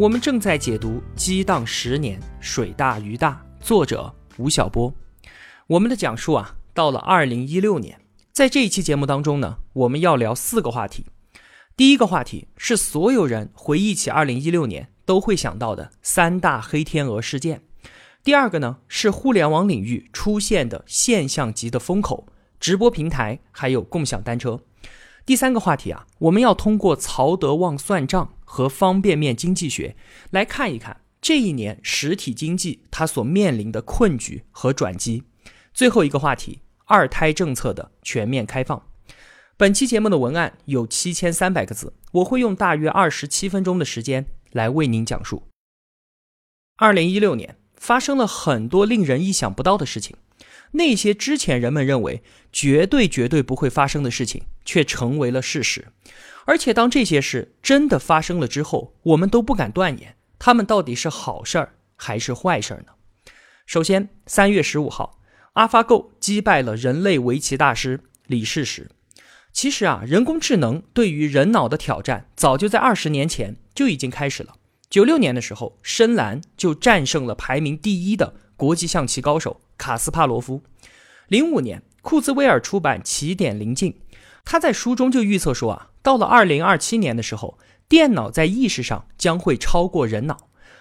我们正在解读《激荡十年，水大鱼大》，作者吴晓波。我们的讲述啊，到了二零一六年，在这一期节目当中呢，我们要聊四个话题。第一个话题是所有人回忆起二零一六年都会想到的三大黑天鹅事件。第二个呢，是互联网领域出现的现象级的风口，直播平台还有共享单车。第三个话题啊，我们要通过曹德旺算账和方便面经济学来看一看这一年实体经济它所面临的困局和转机。最后一个话题，二胎政策的全面开放。本期节目的文案有七千三百个字，我会用大约二十七分钟的时间来为您讲述。二零一六年发生了很多令人意想不到的事情。那些之前人们认为绝对绝对不会发生的事情，却成为了事实。而且，当这些事真的发生了之后，我们都不敢断言他们到底是好事儿还是坏事儿呢？首先，三月十五号，AlphaGo 击败了人类围棋大师李世石。其实啊，人工智能对于人脑的挑战，早就在二十年前就已经开始了。九六年的时候，深蓝就战胜了排名第一的国际象棋高手。卡斯帕罗夫，零五年，库兹韦尔出版《起点临近》，他在书中就预测说啊，到了二零二七年的时候，电脑在意识上将会超过人脑；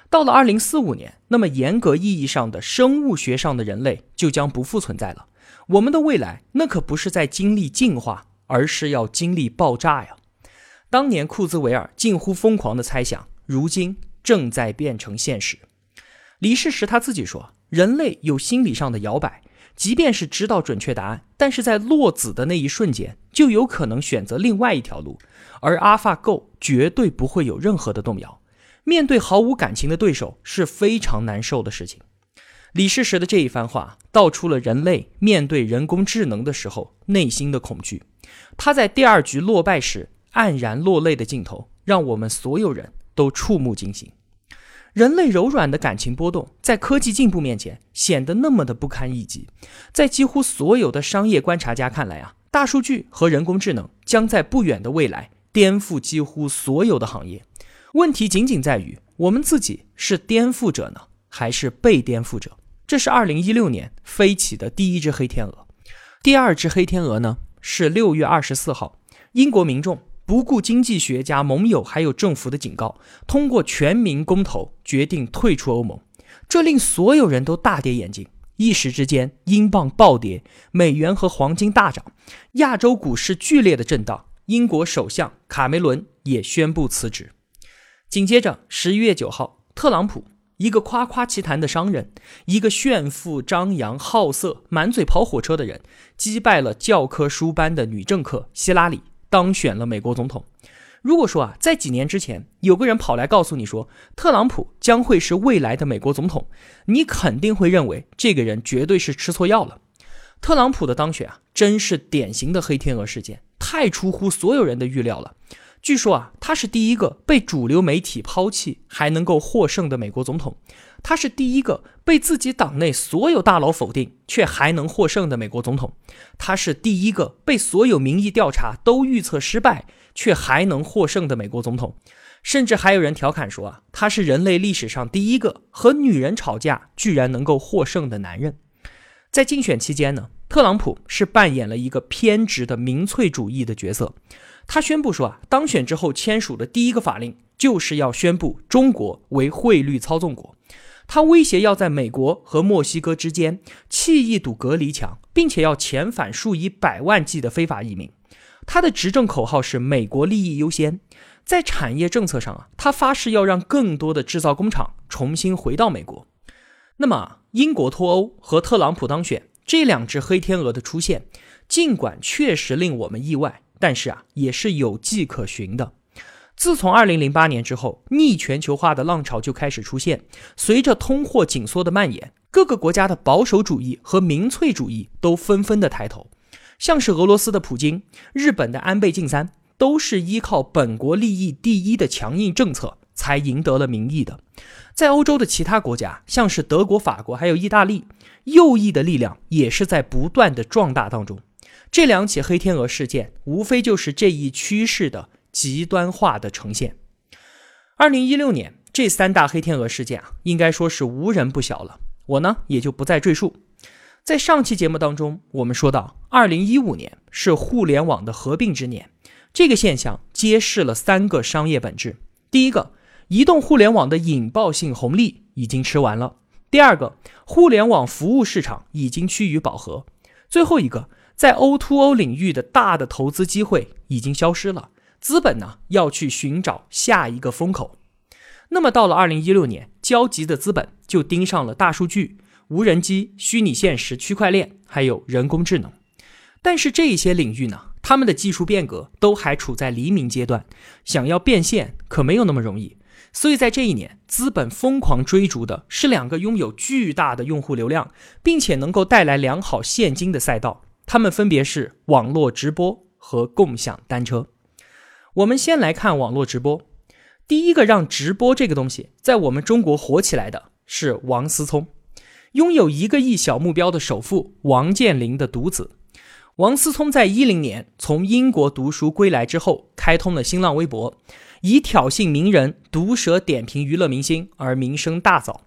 到了二零四五年，那么严格意义上的生物学上的人类就将不复存在了。我们的未来那可不是在经历进化，而是要经历爆炸呀！当年库兹韦尔近乎疯狂的猜想，如今正在变成现实。李世石他自己说。人类有心理上的摇摆，即便是知道准确答案，但是在落子的那一瞬间，就有可能选择另外一条路。而 AlphaGo 绝对不会有任何的动摇。面对毫无感情的对手是非常难受的事情。李世石的这一番话，道出了人类面对人工智能的时候内心的恐惧。他在第二局落败时黯然落泪的镜头，让我们所有人都触目惊心。人类柔软的感情波动，在科技进步面前显得那么的不堪一击。在几乎所有的商业观察家看来啊，大数据和人工智能将在不远的未来颠覆几乎所有的行业。问题仅仅在于，我们自己是颠覆者呢，还是被颠覆者？这是二零一六年飞起的第一只黑天鹅。第二只黑天鹅呢，是六月二十四号，英国民众。不顾经济学家、盟友还有政府的警告，通过全民公投决定退出欧盟，这令所有人都大跌眼镜。一时之间，英镑暴跌，美元和黄金大涨，亚洲股市剧烈的震荡。英国首相卡梅伦也宣布辞职。紧接着，十一月九号，特朗普，一个夸夸其谈的商人，一个炫富张扬、好色、满嘴跑火车的人，击败了教科书般的女政客希拉里。当选了美国总统。如果说啊，在几年之前有个人跑来告诉你说特朗普将会是未来的美国总统，你肯定会认为这个人绝对是吃错药了。特朗普的当选啊，真是典型的黑天鹅事件，太出乎所有人的预料了。据说啊，他是第一个被主流媒体抛弃还能够获胜的美国总统。他是第一个被自己党内所有大佬否定却还能获胜的美国总统，他是第一个被所有民意调查都预测失败却还能获胜的美国总统，甚至还有人调侃说啊，他是人类历史上第一个和女人吵架居然能够获胜的男人。在竞选期间呢，特朗普是扮演了一个偏执的民粹主义的角色，他宣布说啊，当选之后签署的第一个法令就是要宣布中国为汇率操纵国。他威胁要在美国和墨西哥之间砌一堵隔离墙，并且要遣返数以百万计的非法移民。他的执政口号是“美国利益优先”。在产业政策上啊，他发誓要让更多的制造工厂重新回到美国。那么，英国脱欧和特朗普当选这两只黑天鹅的出现，尽管确实令我们意外，但是啊，也是有迹可循的。自从二零零八年之后，逆全球化的浪潮就开始出现。随着通货紧缩的蔓延，各个国家的保守主义和民粹主义都纷纷的抬头。像是俄罗斯的普京、日本的安倍晋三，都是依靠本国利益第一的强硬政策才赢得了民意的。在欧洲的其他国家，像是德国、法国还有意大利，右翼的力量也是在不断的壮大当中。这两起黑天鹅事件，无非就是这一趋势的。极端化的呈现。二零一六年这三大黑天鹅事件啊，应该说是无人不晓了。我呢也就不再赘述。在上期节目当中，我们说到，二零一五年是互联网的合并之年，这个现象揭示了三个商业本质：第一个，移动互联网的引爆性红利已经吃完了；第二个，互联网服务市场已经趋于饱和；最后一个，在 O2O 领域的大的投资机会已经消失了。资本呢要去寻找下一个风口，那么到了二零一六年，焦急的资本就盯上了大数据、无人机、虚拟现实、区块链，还有人工智能。但是这一些领域呢，他们的技术变革都还处在黎明阶段，想要变现可没有那么容易。所以在这一年，资本疯狂追逐的是两个拥有巨大的用户流量，并且能够带来良好现金的赛道，它们分别是网络直播和共享单车。我们先来看网络直播。第一个让直播这个东西在我们中国火起来的是王思聪，拥有一个亿小目标的首富王健林的独子。王思聪在一零年从英国读书归来之后，开通了新浪微博，以挑衅名人、毒舌点评娱乐明星而名声大噪。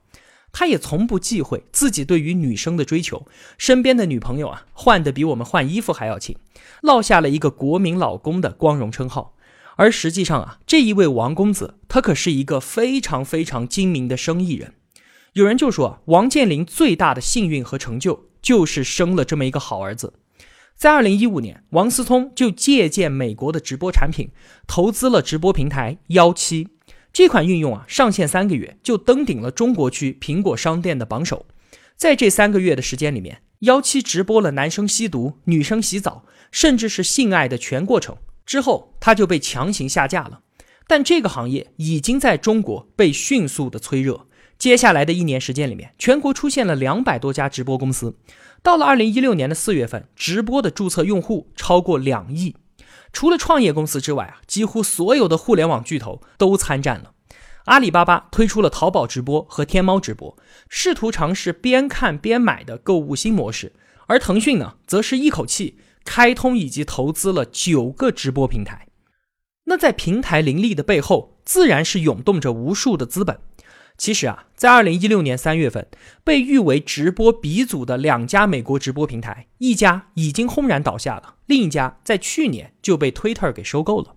他也从不忌讳自己对于女生的追求，身边的女朋友啊换的比我们换衣服还要勤，落下了一个国民老公的光荣称号。而实际上啊，这一位王公子，他可是一个非常非常精明的生意人。有人就说，王健林最大的幸运和成就，就是生了这么一个好儿子。在二零一五年，王思聪就借鉴美国的直播产品，投资了直播平台幺七。这款应用啊，上线三个月就登顶了中国区苹果商店的榜首。在这三个月的时间里面，幺七直播了男生吸毒、女生洗澡，甚至是性爱的全过程。之后，他就被强行下架了。但这个行业已经在中国被迅速的催热。接下来的一年时间里面，全国出现了两百多家直播公司。到了二零一六年的四月份，直播的注册用户超过两亿。除了创业公司之外啊，几乎所有的互联网巨头都参战了。阿里巴巴推出了淘宝直播和天猫直播，试图尝试边看边买的购物新模式。而腾讯呢，则是一口气。开通以及投资了九个直播平台，那在平台林立的背后，自然是涌动着无数的资本。其实啊，在二零一六年三月份，被誉为直播鼻祖的两家美国直播平台，一家已经轰然倒下了，另一家在去年就被 Twitter 给收购了。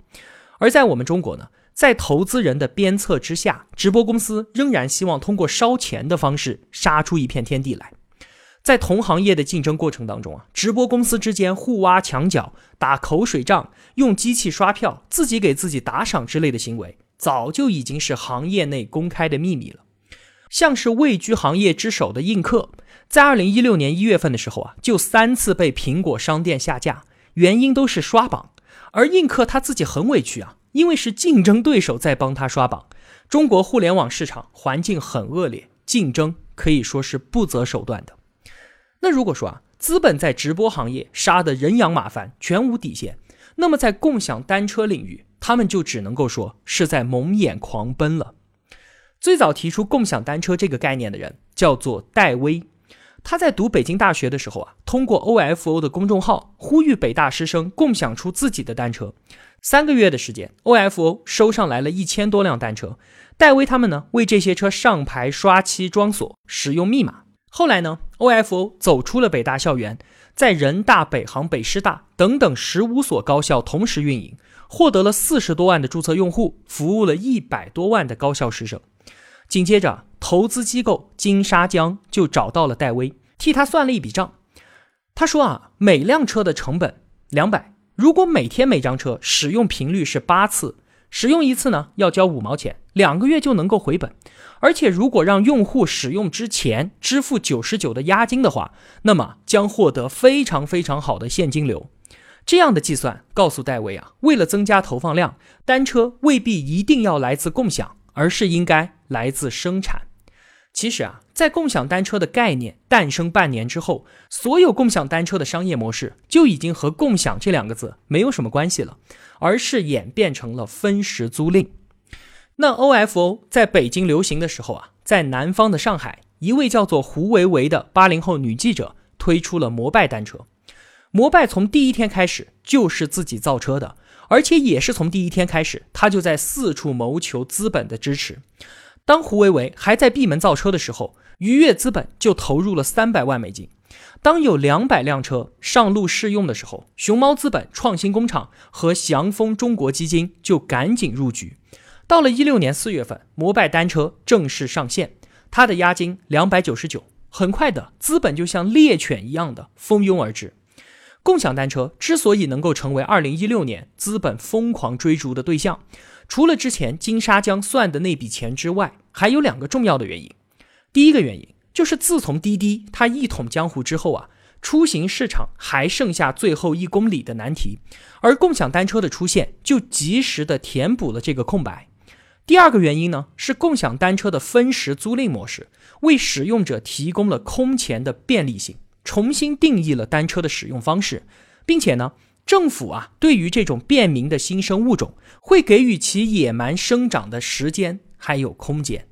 而在我们中国呢，在投资人的鞭策之下，直播公司仍然希望通过烧钱的方式杀出一片天地来。在同行业的竞争过程当中啊，直播公司之间互挖墙角、打口水仗、用机器刷票、自己给自己打赏之类的行为，早就已经是行业内公开的秘密了。像是位居行业之首的映客，在二零一六年一月份的时候啊，就三次被苹果商店下架，原因都是刷榜。而映客他自己很委屈啊，因为是竞争对手在帮他刷榜。中国互联网市场环境很恶劣，竞争可以说是不择手段的。那如果说啊，资本在直播行业杀得人仰马翻，全无底线，那么在共享单车领域，他们就只能够说是在蒙眼狂奔了。最早提出共享单车这个概念的人叫做戴威，他在读北京大学的时候啊，通过 OFO 的公众号呼吁北大师生共享出自己的单车。三个月的时间，OFO 收上来了一千多辆单车，戴威他们呢为这些车上牌、刷漆、装锁、使用密码。后来呢，OFO 走出了北大校园，在人大、北航、北师大等等十五所高校同时运营，获得了四十多万的注册用户，服务了一百多万的高校师生。紧接着，投资机构金沙江就找到了戴威，替他算了一笔账。他说啊，每辆车的成本两百，如果每天每张车使用频率是八次，使用一次呢要交五毛钱，两个月就能够回本。而且，如果让用户使用之前支付九十九的押金的话，那么将获得非常非常好的现金流。这样的计算告诉戴维啊，为了增加投放量，单车未必一定要来自共享，而是应该来自生产。其实啊，在共享单车的概念诞生半年之后，所有共享单车的商业模式就已经和“共享”这两个字没有什么关系了，而是演变成了分时租赁。那 OFO 在北京流行的时候啊，在南方的上海，一位叫做胡维维的八零后女记者推出了摩拜单车。摩拜从第一天开始就是自己造车的，而且也是从第一天开始，他就在四处谋求资本的支持。当胡维维还在闭门造车的时候，愉悦资本就投入了三百万美金。当有两百辆车上路试用的时候，熊猫资本创新工厂和祥丰中国基金就赶紧入局。到了一六年四月份，摩拜单车正式上线，它的押金两百九十九。很快的，资本就像猎犬一样的蜂拥而至。共享单车之所以能够成为二零一六年资本疯狂追逐的对象。除了之前金沙江算的那笔钱之外，还有两个重要的原因。第一个原因就是自从滴滴它一统江湖之后啊，出行市场还剩下最后一公里的难题，而共享单车的出现就及时的填补了这个空白。第二个原因呢，是共享单车的分时租赁模式为使用者提供了空前的便利性，重新定义了单车的使用方式，并且呢。政府啊，对于这种便民的新生物种，会给予其野蛮生长的时间还有空间。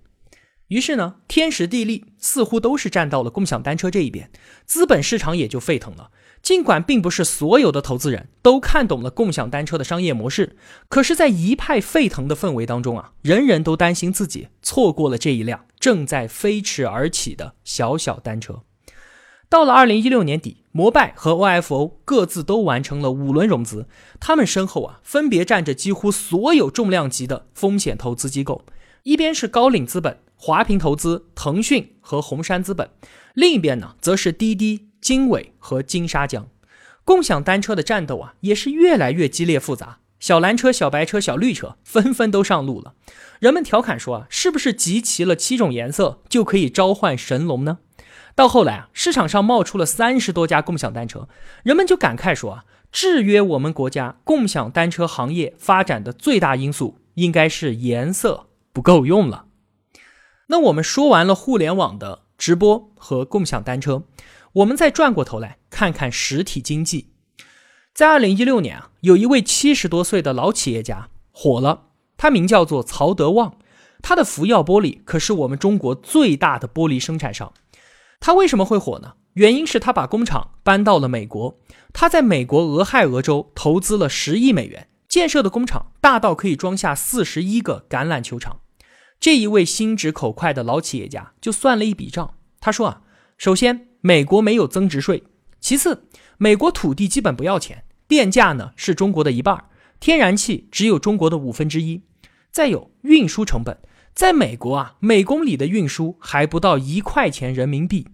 于是呢，天时地利似乎都是站到了共享单车这一边，资本市场也就沸腾了。尽管并不是所有的投资人都看懂了共享单车的商业模式，可是，在一派沸腾的氛围当中啊，人人都担心自己错过了这一辆正在飞驰而起的小小单车。到了二零一六年底，摩拜和 OFO 各自都完成了五轮融资，他们身后啊，分别站着几乎所有重量级的风险投资机构，一边是高瓴资本、华平投资、腾讯和红杉资本，另一边呢，则是滴滴、经纬和金沙江。共享单车的战斗啊，也是越来越激烈复杂，小蓝车、小白车、小绿车纷纷都上路了。人们调侃说啊，是不是集齐了七种颜色就可以召唤神龙呢？到后来啊，市场上冒出了三十多家共享单车，人们就感慨说啊，制约我们国家共享单车行业发展的最大因素，应该是颜色不够用了。那我们说完了互联网的直播和共享单车，我们再转过头来看看实体经济。在二零一六年啊，有一位七十多岁的老企业家火了，他名叫做曹德旺，他的福耀玻璃可是我们中国最大的玻璃生产商。他为什么会火呢？原因是他把工厂搬到了美国，他在美国俄亥俄州投资了十亿美元建设的工厂，大到可以装下四十一个橄榄球场。这一位心直口快的老企业家就算了一笔账，他说啊，首先美国没有增值税，其次美国土地基本不要钱，电价呢是中国的一半，天然气只有中国的五分之一，再有运输成本。在美国啊，每公里的运输还不到一块钱人民币。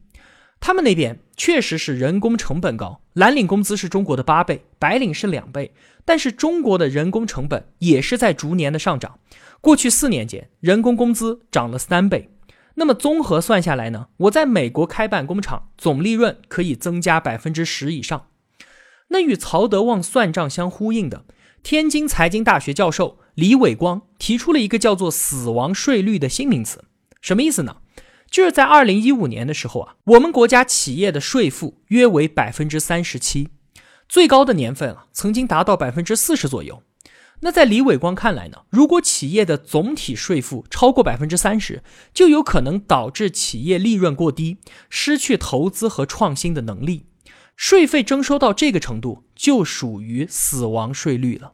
他们那边确实是人工成本高，蓝领工资是中国的八倍，白领是两倍。但是中国的人工成本也是在逐年的上涨。过去四年间，人工工资涨了三倍。那么综合算下来呢，我在美国开办工厂，总利润可以增加百分之十以上。那与曹德旺算账相呼应的，天津财经大学教授。李伟光提出了一个叫做“死亡税率”的新名词，什么意思呢？就是在二零一五年的时候啊，我们国家企业的税负约为百分之三十七，最高的年份啊，曾经达到百分之四十左右。那在李伟光看来呢，如果企业的总体税负超过百分之三十，就有可能导致企业利润过低，失去投资和创新的能力。税费征收到这个程度，就属于死亡税率了。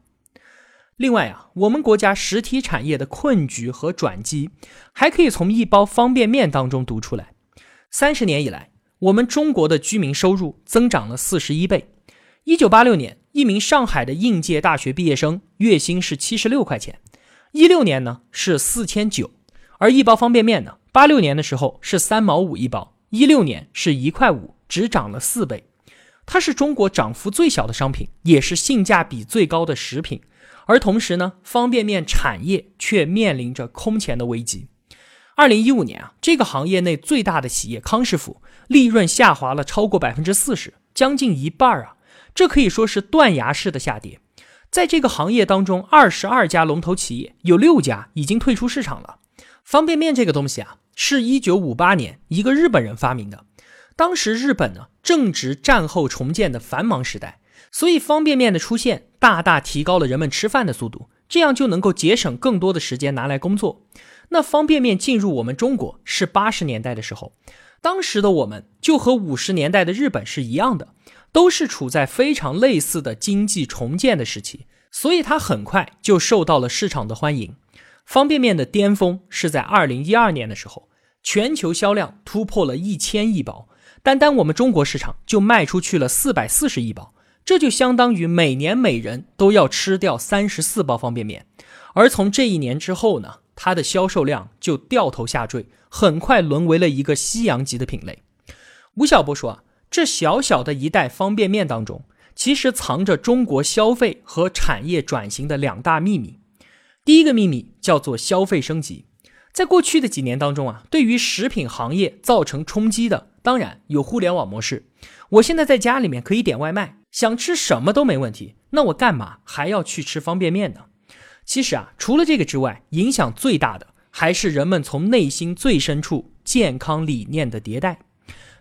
另外啊，我们国家实体产业的困局和转机，还可以从一包方便面当中读出来。三十年以来，我们中国的居民收入增长了四十一倍。一九八六年，一名上海的应届大学毕业生月薪是七十六块钱，一六年呢是四千九，而一包方便面呢，八六年的时候是三毛五一包，一六年是一块五，只涨了四倍。它是中国涨幅最小的商品，也是性价比最高的食品。而同时呢，方便面产业却面临着空前的危机。二零一五年啊，这个行业内最大的企业康师傅利润下滑了超过百分之四十，将近一半啊！这可以说是断崖式的下跌。在这个行业当中，二十二家龙头企业有六家已经退出市场了。方便面这个东西啊，是一九五八年一个日本人发明的。当时日本呢正值战后重建的繁忙时代，所以方便面的出现大大提高了人们吃饭的速度，这样就能够节省更多的时间拿来工作。那方便面进入我们中国是八十年代的时候，当时的我们就和五十年代的日本是一样的。都是处在非常类似的经济重建的时期，所以它很快就受到了市场的欢迎。方便面的巅峰是在二零一二年的时候，全球销量突破了一千亿包，单单我们中国市场就卖出去了四百四十亿包，这就相当于每年每人都要吃掉三十四包方便面。而从这一年之后呢，它的销售量就掉头下坠，很快沦为了一个夕阳级的品类。吴晓波说啊。这小小的一袋方便面当中，其实藏着中国消费和产业转型的两大秘密。第一个秘密叫做消费升级。在过去的几年当中啊，对于食品行业造成冲击的，当然有互联网模式。我现在在家里面可以点外卖，想吃什么都没问题。那我干嘛还要去吃方便面呢？其实啊，除了这个之外，影响最大的还是人们从内心最深处健康理念的迭代。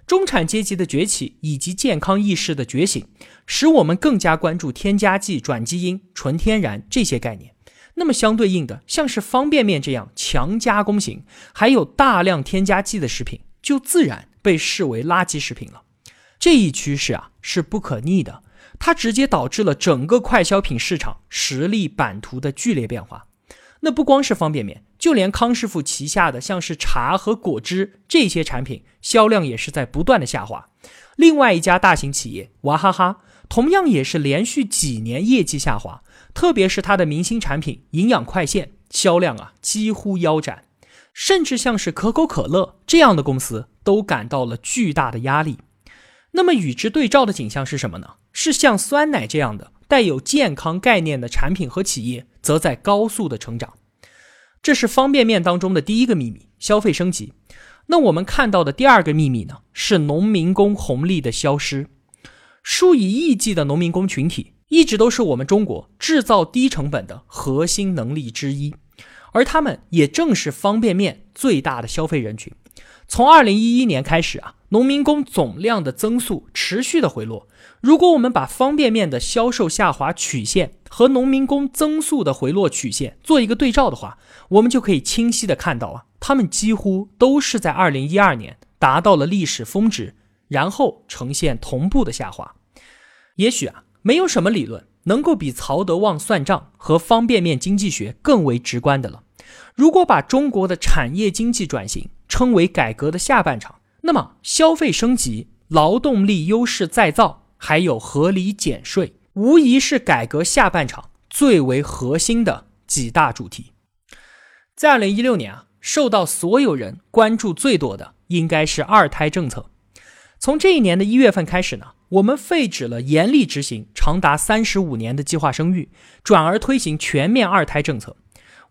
中产阶级的崛起以及健康意识的觉醒，使我们更加关注添加剂、转基因、纯天然这些概念。那么相对应的，像是方便面这样强加工型、还有大量添加剂的食品，就自然被视为垃圾食品了。这一趋势啊是不可逆的，它直接导致了整个快消品市场实力版图的剧烈变化。那不光是方便面，就连康师傅旗下的像是茶和果汁这些产品，销量也是在不断的下滑。另外一家大型企业娃哈哈，同样也是连续几年业绩下滑，特别是它的明星产品营养快线销量啊几乎腰斩，甚至像是可口可乐这样的公司都感到了巨大的压力。那么与之对照的景象是什么呢？是像酸奶这样的。带有健康概念的产品和企业，则在高速的成长。这是方便面当中的第一个秘密：消费升级。那我们看到的第二个秘密呢？是农民工红利的消失。数以亿计的农民工群体，一直都是我们中国制造低成本的核心能力之一，而他们也正是方便面最大的消费人群。从二零一一年开始啊，农民工总量的增速持续的回落。如果我们把方便面的销售下滑曲线和农民工增速的回落曲线做一个对照的话，我们就可以清晰的看到啊，他们几乎都是在二零一二年达到了历史峰值，然后呈现同步的下滑。也许啊，没有什么理论能够比曹德旺算账和方便面经济学更为直观的了。如果把中国的产业经济转型称为改革的下半场，那么消费升级、劳动力优势再造。还有合理减税，无疑是改革下半场最为核心的几大主题。在二零一六年啊，受到所有人关注最多的应该是二胎政策。从这一年的一月份开始呢，我们废止了严厉执行长达三十五年的计划生育，转而推行全面二胎政策。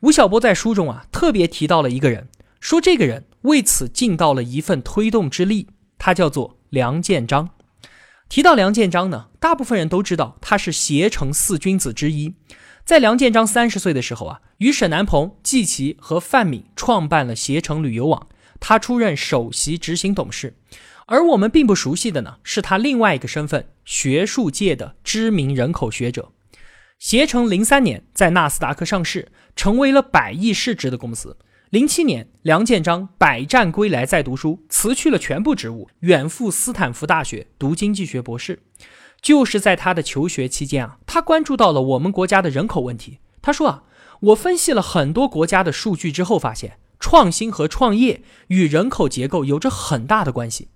吴晓波在书中啊特别提到了一个人，说这个人为此尽到了一份推动之力，他叫做梁建章。提到梁建章呢，大部分人都知道他是携程四君子之一。在梁建章三十岁的时候啊，与沈南鹏、季琦和范敏创办了携程旅游网，他出任首席执行董事。而我们并不熟悉的呢，是他另外一个身份——学术界的知名人口学者。携程零三年在纳斯达克上市，成为了百亿市值的公司。零七年，梁建章百战归来再读书，辞去了全部职务，远赴斯坦福大学读经济学博士。就是在他的求学期间啊，他关注到了我们国家的人口问题。他说啊，我分析了很多国家的数据之后，发现创新和创业与人口结构有着很大的关系。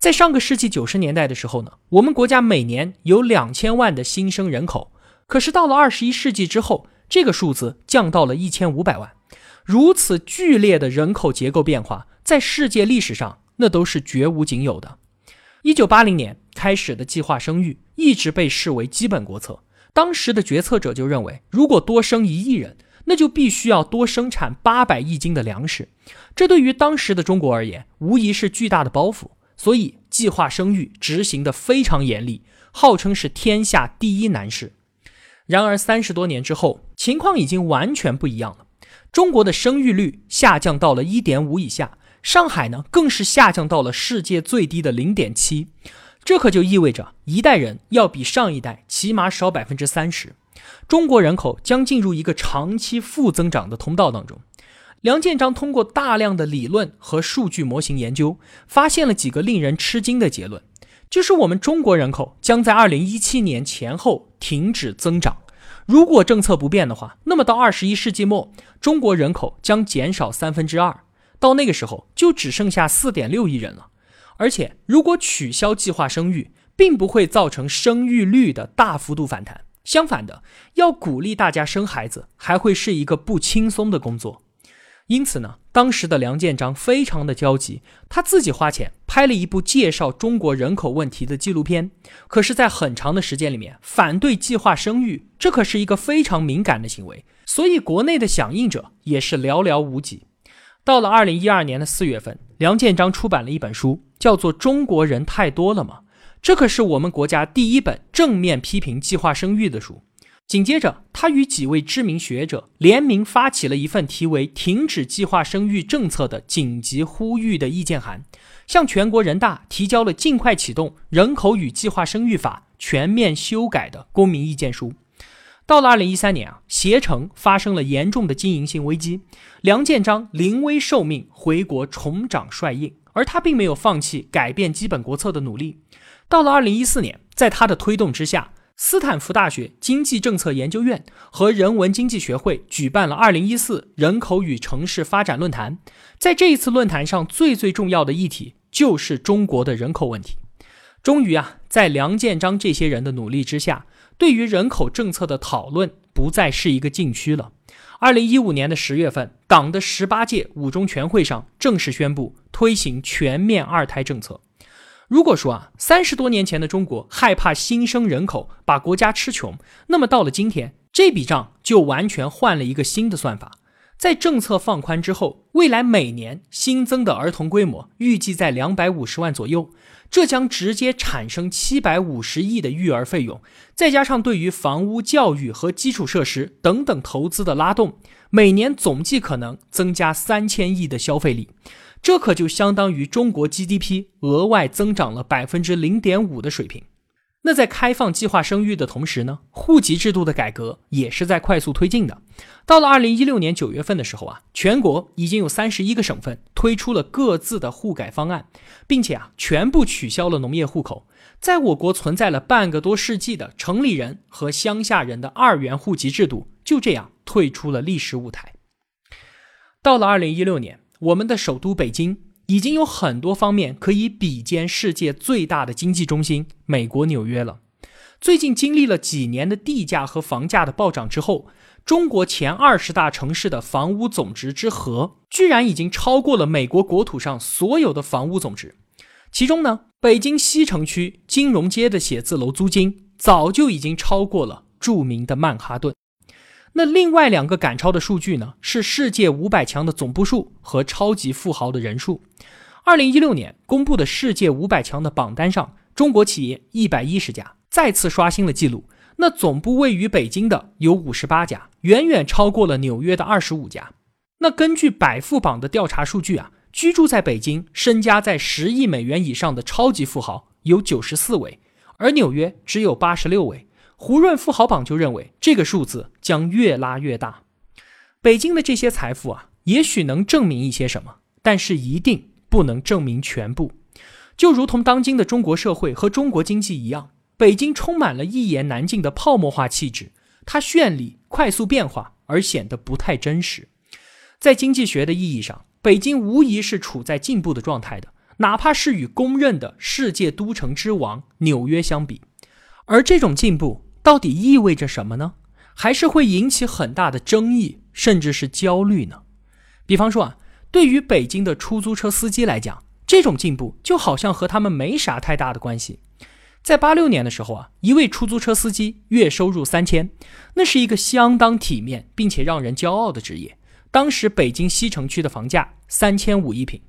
在上个世纪九十年代的时候呢，我们国家每年有两千万的新生人口，可是到了二十一世纪之后，这个数字降到了一千五百万。如此剧烈的人口结构变化，在世界历史上那都是绝无仅有的。一九八零年开始的计划生育一直被视为基本国策，当时的决策者就认为，如果多生一亿人，那就必须要多生产八百亿斤的粮食，这对于当时的中国而言，无疑是巨大的包袱。所以计划生育执行的非常严厉，号称是天下第一难事。然而三十多年之后，情况已经完全不一样了。中国的生育率下降到了一点五以下，上海呢更是下降到了世界最低的零点七。这可就意味着一代人要比上一代起码少百分之三十，中国人口将进入一个长期负增长的通道当中。梁建章通过大量的理论和数据模型研究，发现了几个令人吃惊的结论，就是我们中国人口将在二零一七年前后停止增长。如果政策不变的话，那么到二十一世纪末，中国人口将减少三分之二，到那个时候就只剩下四点六亿人了。而且，如果取消计划生育，并不会造成生育率的大幅度反弹。相反的，要鼓励大家生孩子，还会是一个不轻松的工作。因此呢，当时的梁建章非常的焦急，他自己花钱拍了一部介绍中国人口问题的纪录片。可是，在很长的时间里面，反对计划生育，这可是一个非常敏感的行为，所以国内的响应者也是寥寥无几。到了二零一二年的四月份，梁建章出版了一本书，叫做《中国人太多了吗》。这可是我们国家第一本正面批评计划生育的书。紧接着，他与几位知名学者联名发起了一份题为“停止计划生育政策”的紧急呼吁的意见函，向全国人大提交了尽快启动《人口与计划生育法》全面修改的公民意见书。到了二零一三年啊，携程发生了严重的经营性危机，梁建章临危受命回国重掌帅印，而他并没有放弃改变基本国策的努力。到了二零一四年，在他的推动之下，斯坦福大学经济政策研究院和人文经济学会举办了二零一四人口与城市发展论坛。在这一次论坛上，最最重要的议题就是中国的人口问题。终于啊，在梁建章这些人的努力之下。对于人口政策的讨论不再是一个禁区了。二零一五年的十月份，党的十八届五中全会上正式宣布推行全面二胎政策。如果说啊，三十多年前的中国害怕新生人口把国家吃穷，那么到了今天，这笔账就完全换了一个新的算法。在政策放宽之后，未来每年新增的儿童规模预计在两百五十万左右。这将直接产生七百五十亿的育儿费用，再加上对于房屋、教育和基础设施等等投资的拉动，每年总计可能增加三千亿的消费力。这可就相当于中国 GDP 额外增长了百分之零点五的水平。那在开放计划生育的同时呢，户籍制度的改革也是在快速推进的。到了二零一六年九月份的时候啊，全国已经有三十一个省份推出了各自的户改方案，并且啊，全部取消了农业户口。在我国存在了半个多世纪的城里人和乡下人的二元户籍制度，就这样退出了历史舞台。到了二零一六年，我们的首都北京。已经有很多方面可以比肩世界最大的经济中心美国纽约了。最近经历了几年的地价和房价的暴涨之后，中国前二十大城市的房屋总值之和，居然已经超过了美国国土上所有的房屋总值。其中呢，北京西城区金融街的写字楼租金早就已经超过了著名的曼哈顿。那另外两个赶超的数据呢？是世界五百强的总部数和超级富豪的人数。二零一六年公布的世界五百强的榜单上，中国企业一百一十家，再次刷新了记录。那总部位于北京的有五十八家，远远超过了纽约的二十五家。那根据百富榜的调查数据啊，居住在北京、身家在十亿美元以上的超级富豪有九十四位，而纽约只有八十六位。胡润富豪榜就认为这个数字将越拉越大。北京的这些财富啊，也许能证明一些什么，但是一定不能证明全部。就如同当今的中国社会和中国经济一样，北京充满了一言难尽的泡沫化气质，它绚丽、快速变化，而显得不太真实。在经济学的意义上，北京无疑是处在进步的状态的，哪怕是与公认的世界都城之王纽约相比，而这种进步。到底意味着什么呢？还是会引起很大的争议，甚至是焦虑呢？比方说啊，对于北京的出租车司机来讲，这种进步就好像和他们没啥太大的关系。在八六年的时候啊，一位出租车司机月收入三千，那是一个相当体面并且让人骄傲的职业。当时北京西城区的房价三千五一平。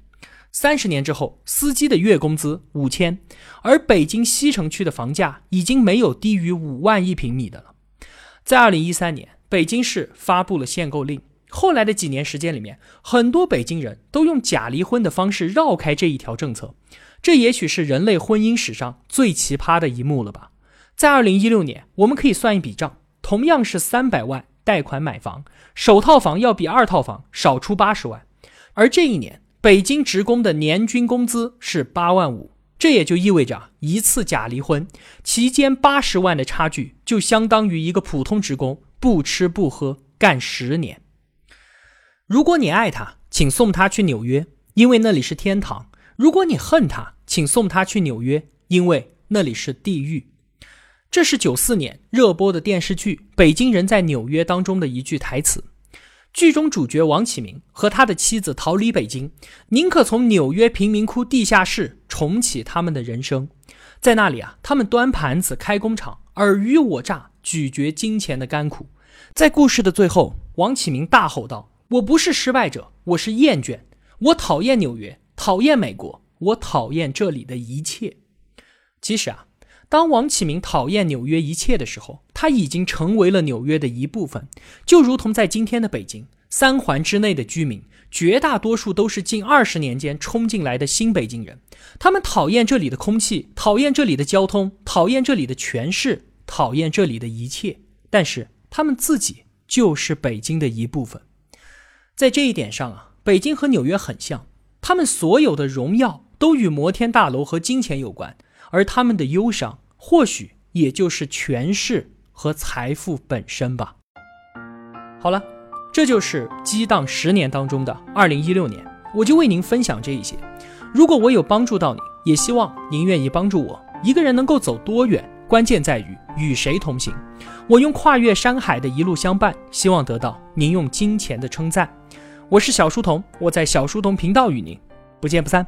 三十年之后，司机的月工资五千，而北京西城区的房价已经没有低于五万一平米的了。在二零一三年，北京市发布了限购令。后来的几年时间里面，很多北京人都用假离婚的方式绕开这一条政策。这也许是人类婚姻史上最奇葩的一幕了吧？在二零一六年，我们可以算一笔账：同样是三百万贷款买房，首套房要比二套房少出八十万。而这一年，北京职工的年均工资是八万五，这也就意味着一次假离婚期间八十万的差距，就相当于一个普通职工不吃不喝干十年。如果你爱他，请送他去纽约，因为那里是天堂。如果你恨他，请送他去纽约，因为那里是地狱。这是九四年热播的电视剧《北京人在纽约》当中的一句台词。剧中主角王启明和他的妻子逃离北京，宁可从纽约贫民窟地下室重启他们的人生。在那里啊，他们端盘子、开工厂，尔虞我诈，咀嚼金钱的甘苦。在故事的最后，王启明大吼道：“我不是失败者，我是厌倦，我讨厌纽约。”讨厌美国，我讨厌这里的一切。其实啊，当王启明讨厌纽约一切的时候，他已经成为了纽约的一部分。就如同在今天的北京，三环之内的居民绝大多数都是近二十年间冲进来的新北京人。他们讨厌这里的空气，讨厌这里的交通，讨厌这里的权势，讨厌这里的一切。但是他们自己就是北京的一部分。在这一点上啊，北京和纽约很像。他们所有的荣耀都与摩天大楼和金钱有关，而他们的忧伤或许也就是权势和财富本身吧。好了，这就是激荡十年当中的二零一六年，我就为您分享这一些。如果我有帮助到你，也希望您愿意帮助我。一个人能够走多远，关键在于与谁同行。我用跨越山海的一路相伴，希望得到您用金钱的称赞。我是小书童，我在小书童频道与您不见不散。